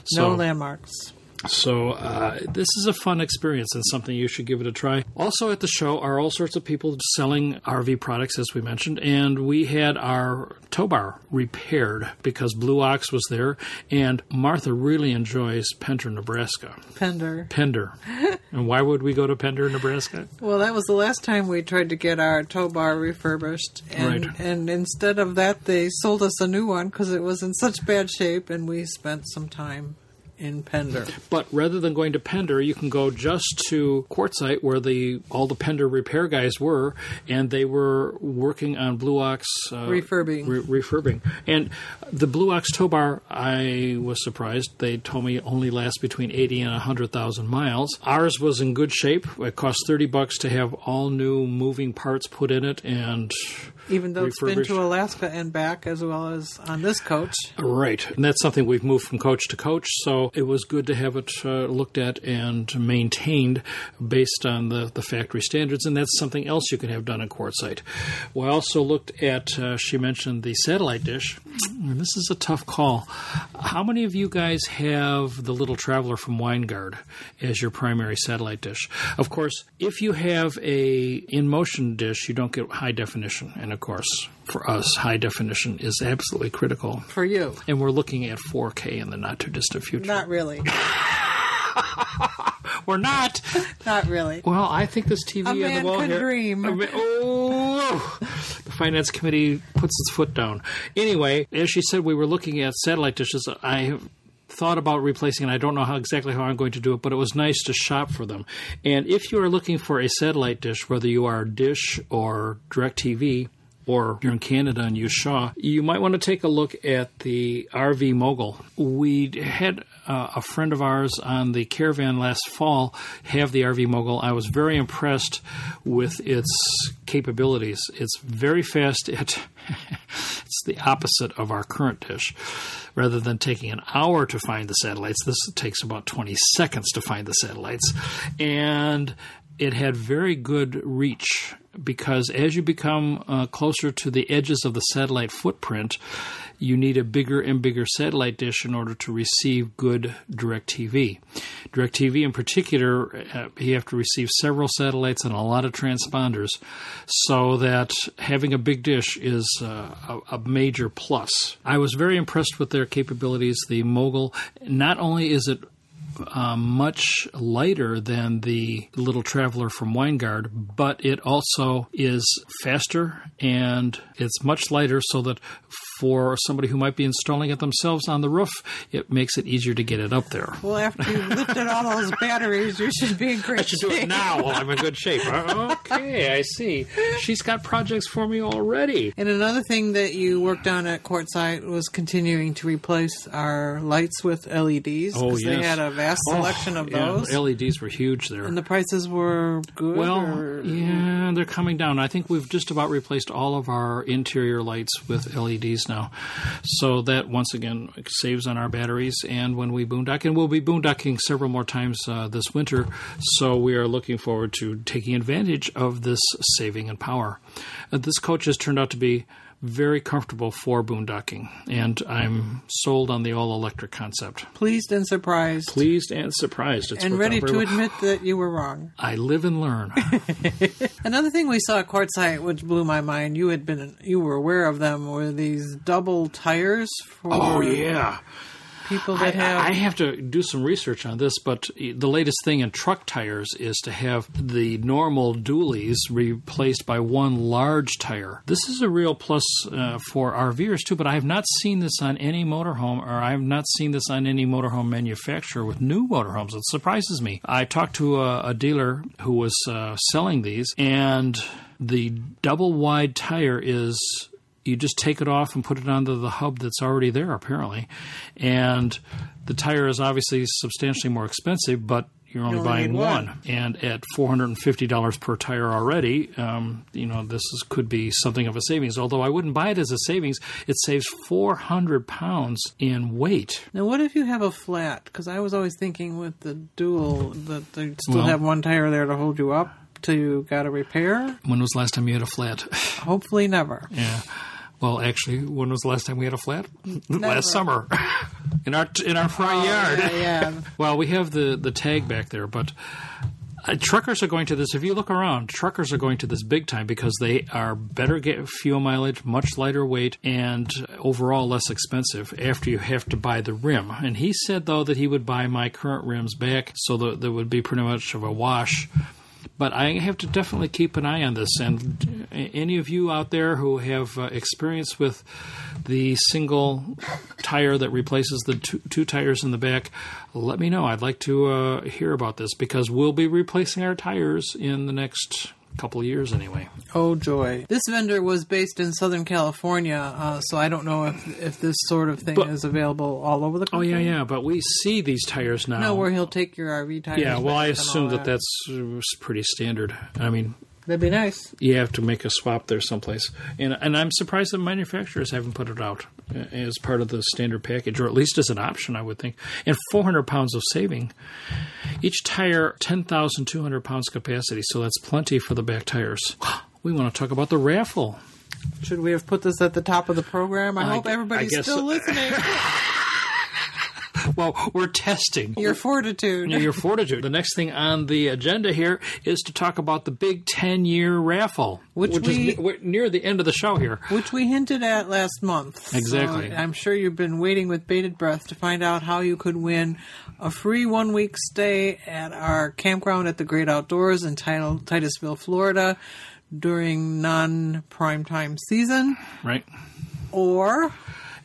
Speaker 1: So,
Speaker 2: no landmarks.
Speaker 1: So uh, this is a fun experience and something you should give it a try. Also at the show are all sorts of people selling RV products, as we mentioned, and we had our tow bar repaired because Blue Ox was there, and Martha really enjoys Pender, Nebraska.
Speaker 2: Pender.
Speaker 1: Pender. and why would we go to Pender, Nebraska?
Speaker 2: Well, that was the last time we tried to get our tow bar refurbished, and
Speaker 1: Right.
Speaker 2: and instead of that, they sold us a new one because it was in such bad shape, and we spent some time in Pender.
Speaker 1: But rather than going to Pender, you can go just to Quartzsite, where the all the Pender repair guys were, and they were working on Blue Ox uh,
Speaker 2: Refurbing.
Speaker 1: re- refurbing. And the Blue Ox tow bar, I was surprised. They told me only lasts between eighty and hundred thousand miles. Ours was in good shape. It cost thirty bucks to have all new moving parts put in it, and
Speaker 2: Even though it's been to Alaska and back, as well as on this coach.
Speaker 1: Right, and that's something we've moved from coach to coach. So it was good to have it uh, looked at and maintained based on the, the factory standards, and that's something else you can have done in Quartzsite. We also looked at. Uh, she mentioned the satellite dish. And this is a tough call. How many of you guys have the little traveler from Winegard as your primary satellite dish? Of course, if you have a in motion dish, you don't get high definition, and of course, for us, high definition is absolutely critical.
Speaker 2: For you.
Speaker 1: And we're looking at 4K in the not too distant future.
Speaker 2: Not really.
Speaker 1: we're not.
Speaker 2: Not really.
Speaker 1: Well, I think this TV
Speaker 2: A
Speaker 1: on
Speaker 2: man
Speaker 1: the wall
Speaker 2: could
Speaker 1: here.
Speaker 2: dream.
Speaker 1: I mean, oh, the finance committee puts its foot down. Anyway, as she said, we were looking at satellite dishes. I have thought about replacing and I don't know how exactly how I'm going to do it, but it was nice to shop for them. And if you are looking for a satellite dish, whether you are Dish or DirecTV, or you're in Canada and use Shaw, you might want to take a look at the RV Mogul. We had uh, a friend of ours on the caravan last fall have the RV Mogul. I was very impressed with its capabilities. It's very fast. It it's the opposite of our current dish. Rather than taking an hour to find the satellites, this takes about 20 seconds to find the satellites. And it had very good reach because as you become uh, closer to the edges of the satellite footprint, you need a bigger and bigger satellite dish in order to receive good DirecTV. DirecTV, in particular, uh, you have to receive several satellites and a lot of transponders, so that having a big dish is uh, a, a major plus. I was very impressed with their capabilities. The Mogul, not only is it uh, much lighter than the little traveler from Winegard, but it also is faster and it's much lighter so that for somebody who might be installing it themselves on the roof, it makes it easier to get it up there.
Speaker 2: Well, after you've lifted all those batteries, you should be in great
Speaker 1: I should do it
Speaker 2: shape.
Speaker 1: now while I'm in good shape. Okay, I see. She's got projects for me already.
Speaker 2: And another thing that you worked on at Quartzsite was continuing to replace our lights with LEDs.
Speaker 1: Oh,
Speaker 2: 'cause They had a vast oh, selection of
Speaker 1: Yeah,
Speaker 2: those.
Speaker 1: LEDs were huge there.
Speaker 2: and the prices were good.
Speaker 1: Well,
Speaker 2: or-
Speaker 1: yeah, they're coming down. I think we've just about replaced all of our interior lights with LEDs now. So that, once again, saves on our batteries. And when we boondock, and we'll be boondocking several more times uh, this winter, so we are looking forward to taking advantage of this saving in power. Uh, this coach has turned out to be very comfortable for boondocking, and I'm sold on the all electric concept.
Speaker 2: pleased and surprised.
Speaker 1: Pleased and surprised. It's
Speaker 2: and ready to
Speaker 1: well.
Speaker 2: admit that you were wrong.
Speaker 1: I live and learn.
Speaker 2: Another thing we saw at Quartzsite, which blew my mind, you had been, you were aware of them, were these double tires for
Speaker 1: Oh yeah.
Speaker 2: People
Speaker 1: I,
Speaker 2: have.
Speaker 1: I have to do some research on this, but the latest thing in truck tires is to have the normal dualies replaced by one large tire. This is a real plus uh, for RVers too, but I have not seen this on any motorhome, or I have not seen this on any motorhome manufacturer with new motorhomes. It surprises me. I talked to a, a dealer who was uh, selling these, and the double wide tire is you just take it off and put it onto the hub that's already there, apparently. And the tire is obviously substantially more expensive, but you're only,
Speaker 2: only
Speaker 1: buying one.
Speaker 2: one.
Speaker 1: And at $450 per tire already, um, you know, this is, could be something of a savings. Although I wouldn't buy it as a savings, it saves 400 pounds in weight.
Speaker 2: Now, what if you have a flat? Because I was always thinking with the dual that they still
Speaker 1: Well-
Speaker 2: have one tire there to hold you up till you got a repair.
Speaker 1: When was the last time you had a flat?
Speaker 2: Hopefully, never.
Speaker 1: yeah. Well, actually, when was the last time we had a flat?
Speaker 2: Never.
Speaker 1: Last summer, in our in our front yard.
Speaker 2: Yeah, yeah.
Speaker 1: Well, we have the the tag back there, but uh, truckers are going to this. If you look around, truckers are going to this big time because they are better get fuel mileage, much lighter weight, and overall less expensive. After you have to buy the rim, and he said though that he would buy my current rims back, so that there would be pretty much of a wash. But I have to definitely keep an eye on this. And any of you out there who have uh, experience with the single tire that replaces the two, two tires in the back, let me know. I'd like to uh, hear about this because we'll be replacing our tires in the next couple of years anyway.
Speaker 2: Oh joy! This vendor was based in Southern California, uh, so I don't know if if this sort of thing
Speaker 1: But-
Speaker 2: is available all over the country.
Speaker 1: Oh
Speaker 2: country.
Speaker 1: yeah, yeah. But we see these tires now.
Speaker 2: No, where he'll take your RV tires.
Speaker 1: yeah, well, I assume that that's uh, pretty standard. I mean,
Speaker 2: that'd be nice.
Speaker 1: you have to make a swap there someplace. And and I'm surprised that manufacturers haven't put it out uh, as part of the standard package, or at least as an option, I would think. And 400 pounds of saving. Each tire, 10,200 pounds capacity, so that's plenty for the back tires. We want to talk about the raffle.
Speaker 2: Should we have put this at the top of the program? I,
Speaker 1: I
Speaker 2: hope
Speaker 1: I
Speaker 2: everybody's
Speaker 1: guess
Speaker 2: still listening.
Speaker 1: Well, we're testing
Speaker 2: Your fortitude.
Speaker 1: your fortitude. The next thing on the agenda here is to talk about the big 10 year raffle,
Speaker 2: Which
Speaker 1: is
Speaker 2: we-
Speaker 1: we're near the end of the show here.
Speaker 2: which we hinted at last month.
Speaker 1: Exactly.
Speaker 2: So I'm sure you've been waiting with bated breath to find out how you could win a free one week stay at our campground at the Great Outdoors in Title- Titusville, Florida during non prime time season,
Speaker 1: Right?
Speaker 2: or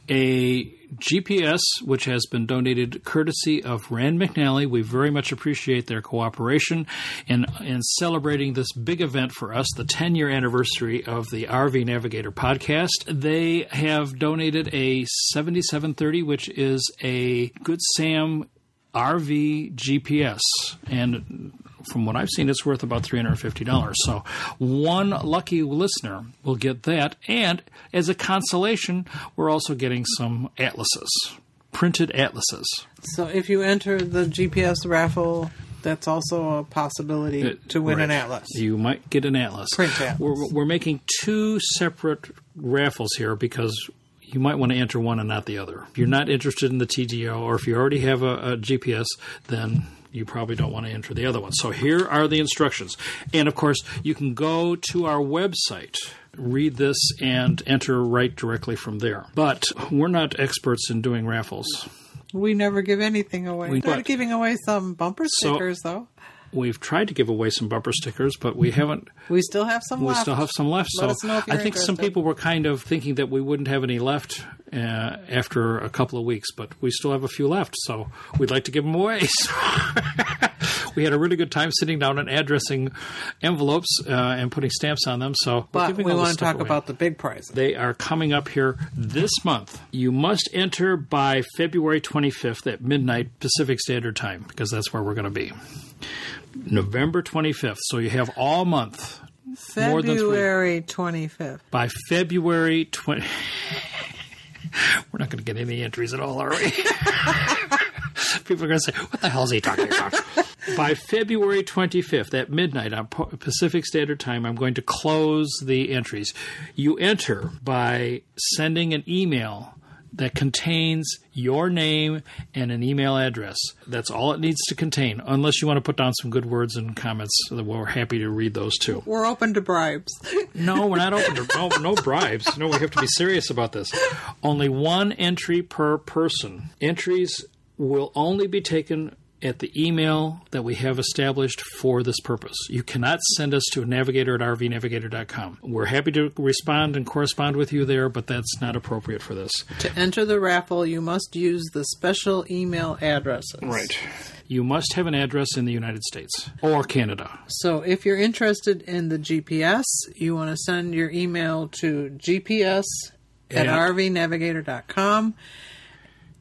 Speaker 1: a GPS, which has been donated courtesy of Rand McNally. We very much appreciate their cooperation in, in celebrating this big event for us, the 10 year anniversary of the RV Navigator podcast. They have donated a 7730, which is a Good Sam RV GPS. And from what I've seen, it's worth about $350. So one lucky listener will get that. And as a consolation, we're also getting some atlases, printed atlases.
Speaker 2: so if you enter the GPS raffle, that's also a possibility uh, to win an atlas.
Speaker 1: You might get an atlas.
Speaker 2: Print atlas.
Speaker 1: We're, we're making two separate raffles here because you might want to enter one and not the other. If you're not interested in the TGO, or if you already have a, a GPS, then you probably don't want to enter the other one. So here are the instructions. And of course, you can go to our website, read this, and enter right directly from there. But we're not experts in doing raffles.
Speaker 2: We never give anything away. We're giving away some bumper
Speaker 1: So-
Speaker 2: stickers, though.
Speaker 1: We've tried to give away some bumper stickers, but we haven't
Speaker 2: We still have some
Speaker 1: we
Speaker 2: left.
Speaker 1: still have some left.
Speaker 2: Let
Speaker 1: so
Speaker 2: us know if
Speaker 1: I think some people were kind of thinking that we wouldn't have any left uh, after a couple of weeks, but we still have a few left. So we'd like to give them away. we had a really good time sitting down and addressing envelopes uh, and putting stamps on them. So
Speaker 2: but we want to talk
Speaker 1: away.
Speaker 2: about the big prizes.
Speaker 1: They are coming up here this month. You must enter by February 25th at midnight Pacific Standard Time because that's where we're going to be. November 25th. So you have all month.
Speaker 2: February 25th.
Speaker 1: By February 20. We're not going to get any entries at all, are we? People are going to say, what the hell is he talking about? By February 25th at midnight on Pacific Standard Time, I'm going to close the entries. You enter by sending an email that contains your name and an email address. That's all it needs to contain, unless you want to put down some good words and comments. That We're happy to read those too.
Speaker 2: We're open to bribes.
Speaker 1: No, we're not open to no, no bribes. No, we have to be serious about this. Only one entry per person. Entries will only be taken at the email that we have established for this purpose. You cannot send us to navigator at rvnavigator.com. We're happy to respond and correspond with you there, but that's not appropriate for this.
Speaker 2: To enter the raffle, you must use the special email addresses.
Speaker 1: Right. You must have an address in the United States or Canada.
Speaker 2: So if you're interested in the GPS, you want to send your email to gps at
Speaker 1: Yeah.
Speaker 2: rvnavigator.com.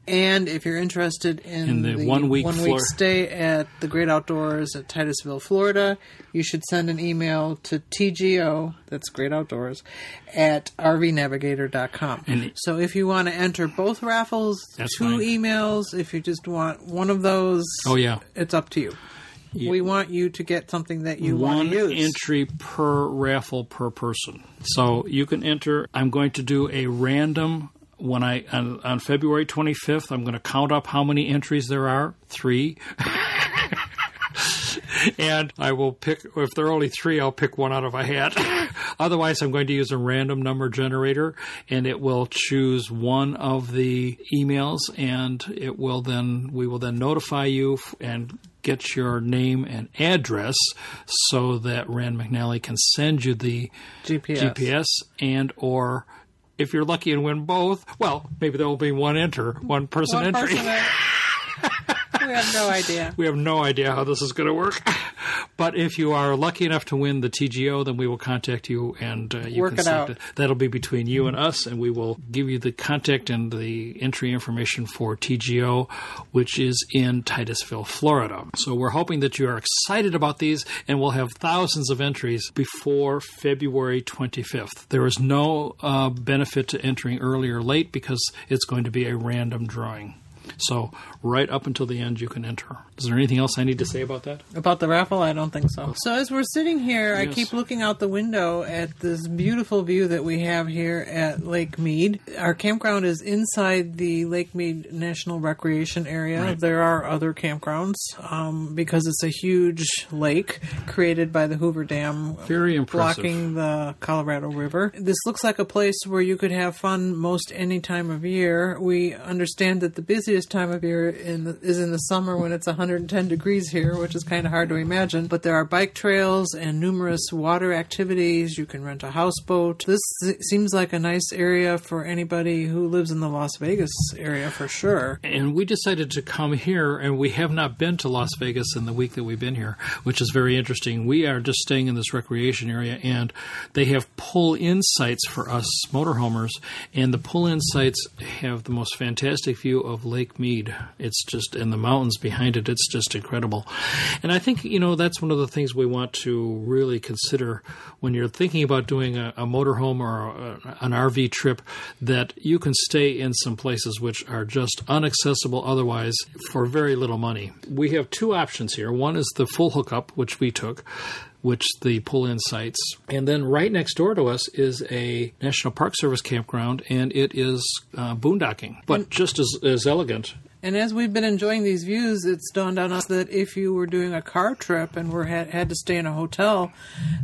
Speaker 2: And if you're interested in,
Speaker 1: In the one-week
Speaker 2: one
Speaker 1: Flor-
Speaker 2: stay at the Great Outdoors at Titusville, Florida, you should send an email to TGO, that's Great Outdoors, at rvnavigator.com.
Speaker 1: And-
Speaker 2: so if you want to enter both raffles, two
Speaker 1: fine.
Speaker 2: emails, if you just want one of those,
Speaker 1: Oh, yeah.
Speaker 2: it's up to you. We want you to get something that you want to use.
Speaker 1: entry per raffle per person. So you can enter. I'm going to do a random when I on, on February 25th. I'm going to count up how many entries there are. Three. and I will pick if there are only three. I'll pick one out of a hat. Otherwise, I'm going to use a random number generator, and it will choose one of the emails, and it will then we will then notify you and get your name and address so that Rand McNally can send you the
Speaker 2: GPS.
Speaker 1: GPS and or if you're lucky and win both, well, maybe there will be one enter, one person
Speaker 2: One
Speaker 1: entry.
Speaker 2: person we have no idea.
Speaker 1: We have no idea how this is going to work. But if you are lucky enough to win the TGO, then we will contact you and uh, you
Speaker 2: Work
Speaker 1: can
Speaker 2: it
Speaker 1: select
Speaker 2: out.
Speaker 1: That'll be between you and us, and we will give you the contact and the entry information for TGO, which is in Titusville, Florida. So we're hoping that you are excited about these, and we'll have thousands of entries before February 25th. There is no uh, benefit to entering early or late because it's going to be a random drawing. So right up until the end, you can enter. Is there anything else I need to say about that?
Speaker 2: About the raffle, I don't think so. So as we're sitting here, I keep looking out the window at this beautiful view that we have here at Lake Mead. Our campground is inside the Lake Mead National Recreation Area.
Speaker 1: Right.
Speaker 2: There are other campgrounds um, because it's a huge lake created by the Hoover Dam.
Speaker 1: Very impressive.
Speaker 2: blocking the Colorado River. This looks like a place where you could have fun most any time of year. We understand that the busiest time of year in the, is in the summer when it's 110 degrees here, which is kind of hard to imagine. But there are bike trails and numerous water activities. You can rent a houseboat. This seems like a nice area for anybody who lives in the Las Vegas area for sure.
Speaker 1: And we decided to come here, and we have not been to Las Vegas in the week that we've been here, which is very interesting. We are just staying in this recreation area, and they have pull in sites for us motorhomers, and the pull in sites have the most fantastic view of Lake Mead. It's just, and the mountains behind it, it's just incredible. And I think, you know, that's one of the things we want to really consider when you're thinking about doing a, a motorhome or a, an RV trip, that you can stay in some places which are just inaccessible otherwise for very little money. We have two options here. One is the full hookup, which we took. Which the pull in sites. And then right next door to us is a National Park Service campground, and it is uh, boondocking, but just as, as elegant
Speaker 2: And as we've been enjoying these views, it's dawned on us that if you were doing a car trip and were had, had to stay in a hotel,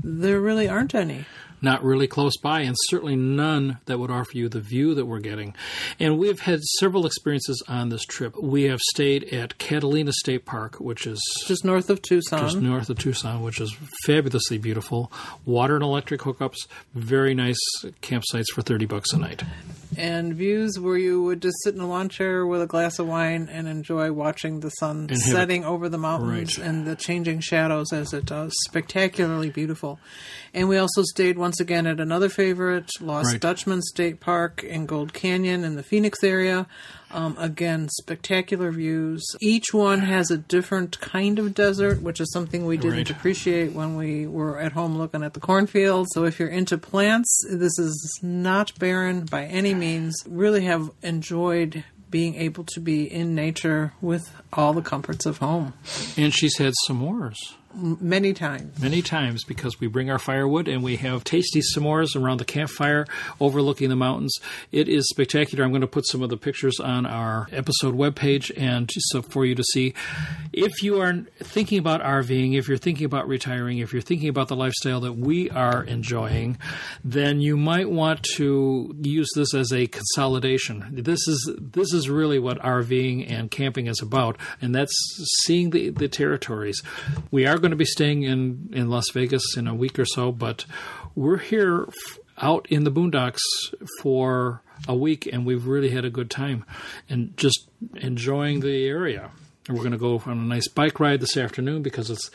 Speaker 2: there really aren't any.
Speaker 1: Not really close by, and certainly none that would offer you the view that we're getting. And we've had several experiences on this trip. We have stayed at Catalina State Park, which is
Speaker 2: Just north of Tucson.
Speaker 1: just north of Tucson, which is fabulously beautiful. Water and electric hookups, very nice campsites for 30 bucks a night.
Speaker 2: And views where you would just sit in a lawn chair with a glass of wine and enjoy watching the sun
Speaker 1: have
Speaker 2: setting over the mountains
Speaker 1: Right.
Speaker 2: and the changing shadows as it does. Spectacularly beautiful. And we also stayed once again at another favorite, Lost
Speaker 1: Right.
Speaker 2: Dutchman State Park in Gold Canyon in the Phoenix area. Um, again, spectacular views. Each one has a different kind of desert, which is something we didn't
Speaker 1: Right.
Speaker 2: appreciate when we were at home looking at the cornfield. So if you're into plants, this is not barren by any means. Really have enjoyed being able to be in nature with all the comforts of home.
Speaker 1: And she's had s'mores.
Speaker 2: Many times.
Speaker 1: Many times because we bring our firewood and we have tasty s'mores around the campfire overlooking the mountains. It is spectacular. I'm going to put some of the pictures on our episode webpage and so for you to see. If you are thinking about RVing, if you're thinking about retiring, if you're thinking about the lifestyle that we are enjoying, then you might want to use this as a consolidation. This is this is really what RVing and camping is about, and that's seeing the, the territories. We are going to be staying in, in Las Vegas in a week or so, but we're here out in the boondocks for a week, and we've really had a good time and just enjoying the area. And we're going to go on a nice bike ride this afternoon because it's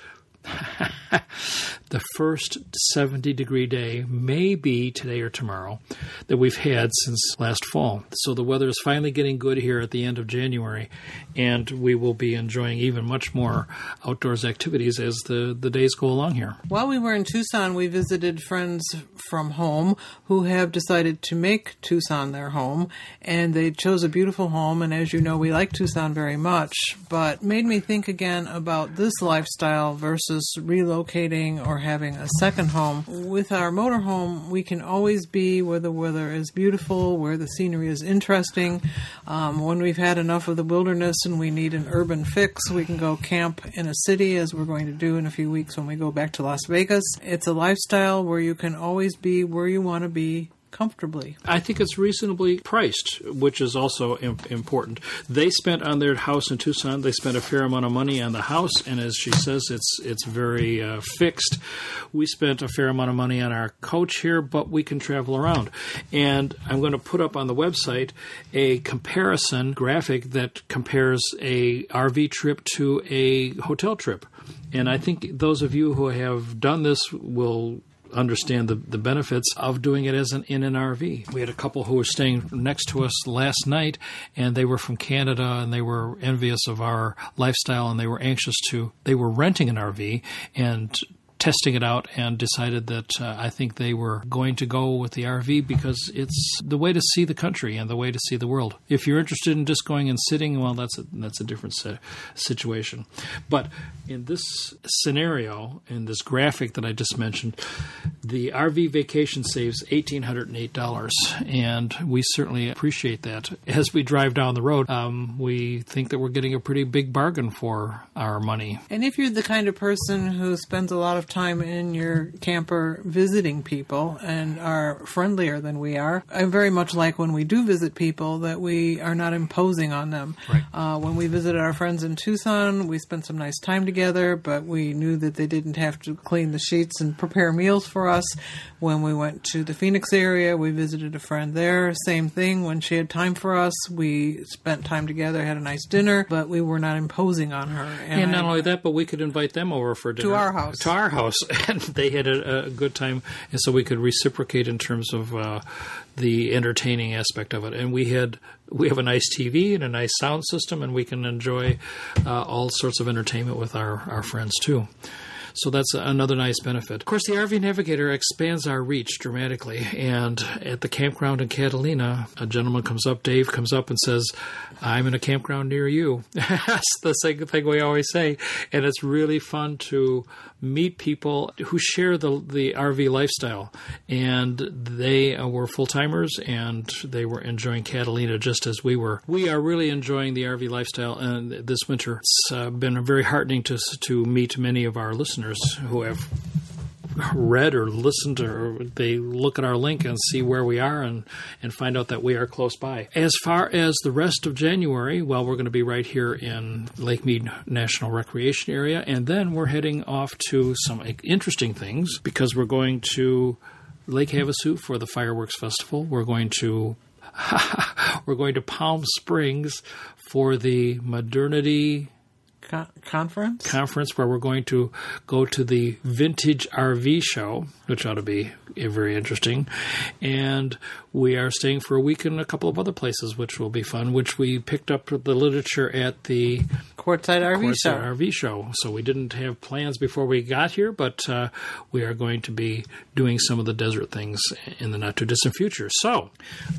Speaker 1: the first 70 degree day may be today or tomorrow that we've had since last fall. So the weather is finally getting good here at the end of January, and we will be enjoying even much more outdoors activities as the, the days go along here.
Speaker 2: While we were in Tucson, we visited friends from home who have decided to make Tucson their home, and they chose a beautiful home. And as you know, we like Tucson very much, but made me think again about this lifestyle versus relocating or having a second home. With our motorhome, we can always be where the weather is beautiful, where the scenery is interesting. Um, when we've had enough of the wilderness and we need an urban fix, we can go camp in a city, as we're going to do in a few weeks when we go back to Las Vegas. It's a lifestyle where you can always be where you want to be comfortably.
Speaker 1: I think it's reasonably priced, which is also Im- important. They spent on their house in Tucson. They spent a fair amount of money on the house, and as she says, it's it's very uh, fixed. We spent a fair amount of money on our coach here, but we can travel around. And I'm going to put up on the website a comparison graphic that compares a RV trip to a hotel trip. And I think those of you who have done this will understand the, the benefits of doing it as an in an RV. We had a couple who were staying next to us last night, and they were from Canada, and they were envious of our lifestyle, and they were anxious to. They were renting an RV and testing it out and decided that uh, I think they were going to go with the RV because it's the way to see the country and the way to see the world. If you're interested in just going and sitting, well, that's a, that's a different situation. But in this scenario, in this graphic that I just mentioned, the RV vacation saves $1,808, and we certainly appreciate that. As we drive down the road, um, we think that we're getting a pretty big bargain for our money.
Speaker 2: And if you're the kind of person who spends a lot of time in your camper visiting people and are friendlier than we are, I very much like when we do visit people that we are not imposing on them.
Speaker 1: Right.
Speaker 2: Uh, when we visited our friends in Tucson, we spent some nice time together, but we knew that they didn't have to clean the sheets and prepare meals for us. When we went to the Phoenix area, we visited a friend there. Same thing. When she had time for us, we spent time together, had a nice dinner, but we were not imposing on her.
Speaker 1: And, and not I, only that, but we could invite them over for dinner
Speaker 2: to our house.
Speaker 1: To our house, and they had a, a good time, and so we could reciprocate in terms of uh, the entertaining aspect of it. And we had we have a nice TV and a nice sound system, and we can enjoy uh, all sorts of entertainment with our our friends too. So that's another nice benefit. Of course, the RV Navigator expands our reach dramatically. And at the campground in Catalina, a gentleman comes up, Dave comes up and says, I'm in a campground near you. that's the same thing we always say. And it's really fun to meet people who share the, the RV lifestyle. And they were full timers and they were enjoying Catalina just as we were. We are really enjoying the RV lifestyle and this winter. It's uh, been very heartening to, to meet many of our listeners who have read or listened or they look at our link and see where we are and, and find out that we are close by. As far as the rest of January, well, we're going to be right here in Lake Mead National Recreation Area, and then we're heading off to some interesting things because we're going to Lake Havasu for the fireworks festival. We're going to we're going to Palm Springs for the Modernity
Speaker 2: conference
Speaker 1: conference where we're going to go to the vintage RV show, which ought to be very interesting, and we are staying for a week in a couple of other places, which will be fun. Which we picked up the literature at the
Speaker 2: Quartzsite RV
Speaker 1: Quartzsite
Speaker 2: show.
Speaker 1: RV show. So we didn't have plans before we got here, but uh, we are going to be doing some of the desert things in the not too distant future. So,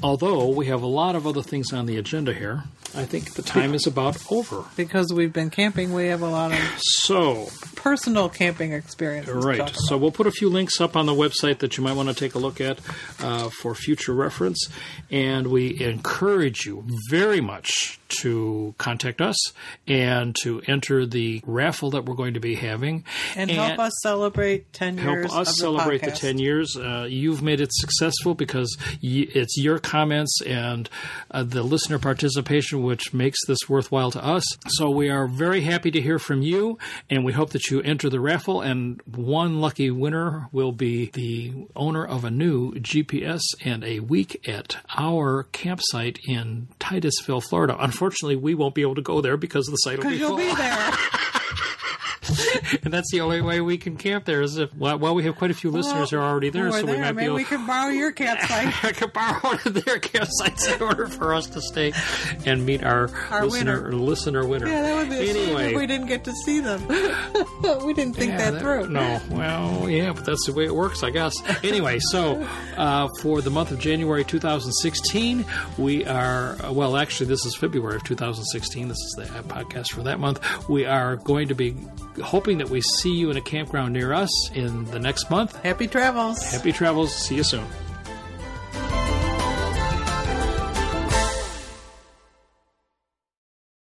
Speaker 1: although we have a lot of other things on the agenda here, I think the time is about over
Speaker 2: because we've been camping. We have a lot of
Speaker 1: so
Speaker 2: personal camping experience.
Speaker 1: Right. So we'll put a few links up on the website that you might want to take a look at uh, for future reference, and we encourage you very much to contact us and to enter the raffle that we're going to be having
Speaker 2: and, and help us celebrate 10 years
Speaker 1: help us celebrate
Speaker 2: the,
Speaker 1: the 10 years uh, you've made it successful because y- it's your comments and uh, the listener participation which makes this worthwhile to us so we are very happy to hear from you and we hope that you enter the raffle and one lucky winner will be the owner of a new gps and a week at our campsite in titusville florida Unfortunately, we won't be able to go there because the site will be
Speaker 2: you'll
Speaker 1: full.
Speaker 2: be there.
Speaker 1: and that's the only way we can camp there. Is if well, well we have quite a few listeners who are already there,
Speaker 2: so
Speaker 1: there.
Speaker 2: we might
Speaker 1: Maybe
Speaker 2: be able, we can borrow your campsite.
Speaker 1: I could borrow one of their campsites in order for us to stay and meet our,
Speaker 2: our
Speaker 1: listener
Speaker 2: winner.
Speaker 1: listener winner.
Speaker 2: Yeah, that would be a
Speaker 1: anyway.
Speaker 2: shame if we didn't get to see them. we didn't think
Speaker 1: yeah,
Speaker 2: that, through.
Speaker 1: No, well, yeah, but that's the way it works, I guess. Anyway, so uh, for the month of January 2016, we are well. Actually, this is February of 2016. This is the podcast for that month. We are going to be hoping that we see you in a campground near us in the next month.
Speaker 2: Happy travels.
Speaker 1: Happy travels. See you soon.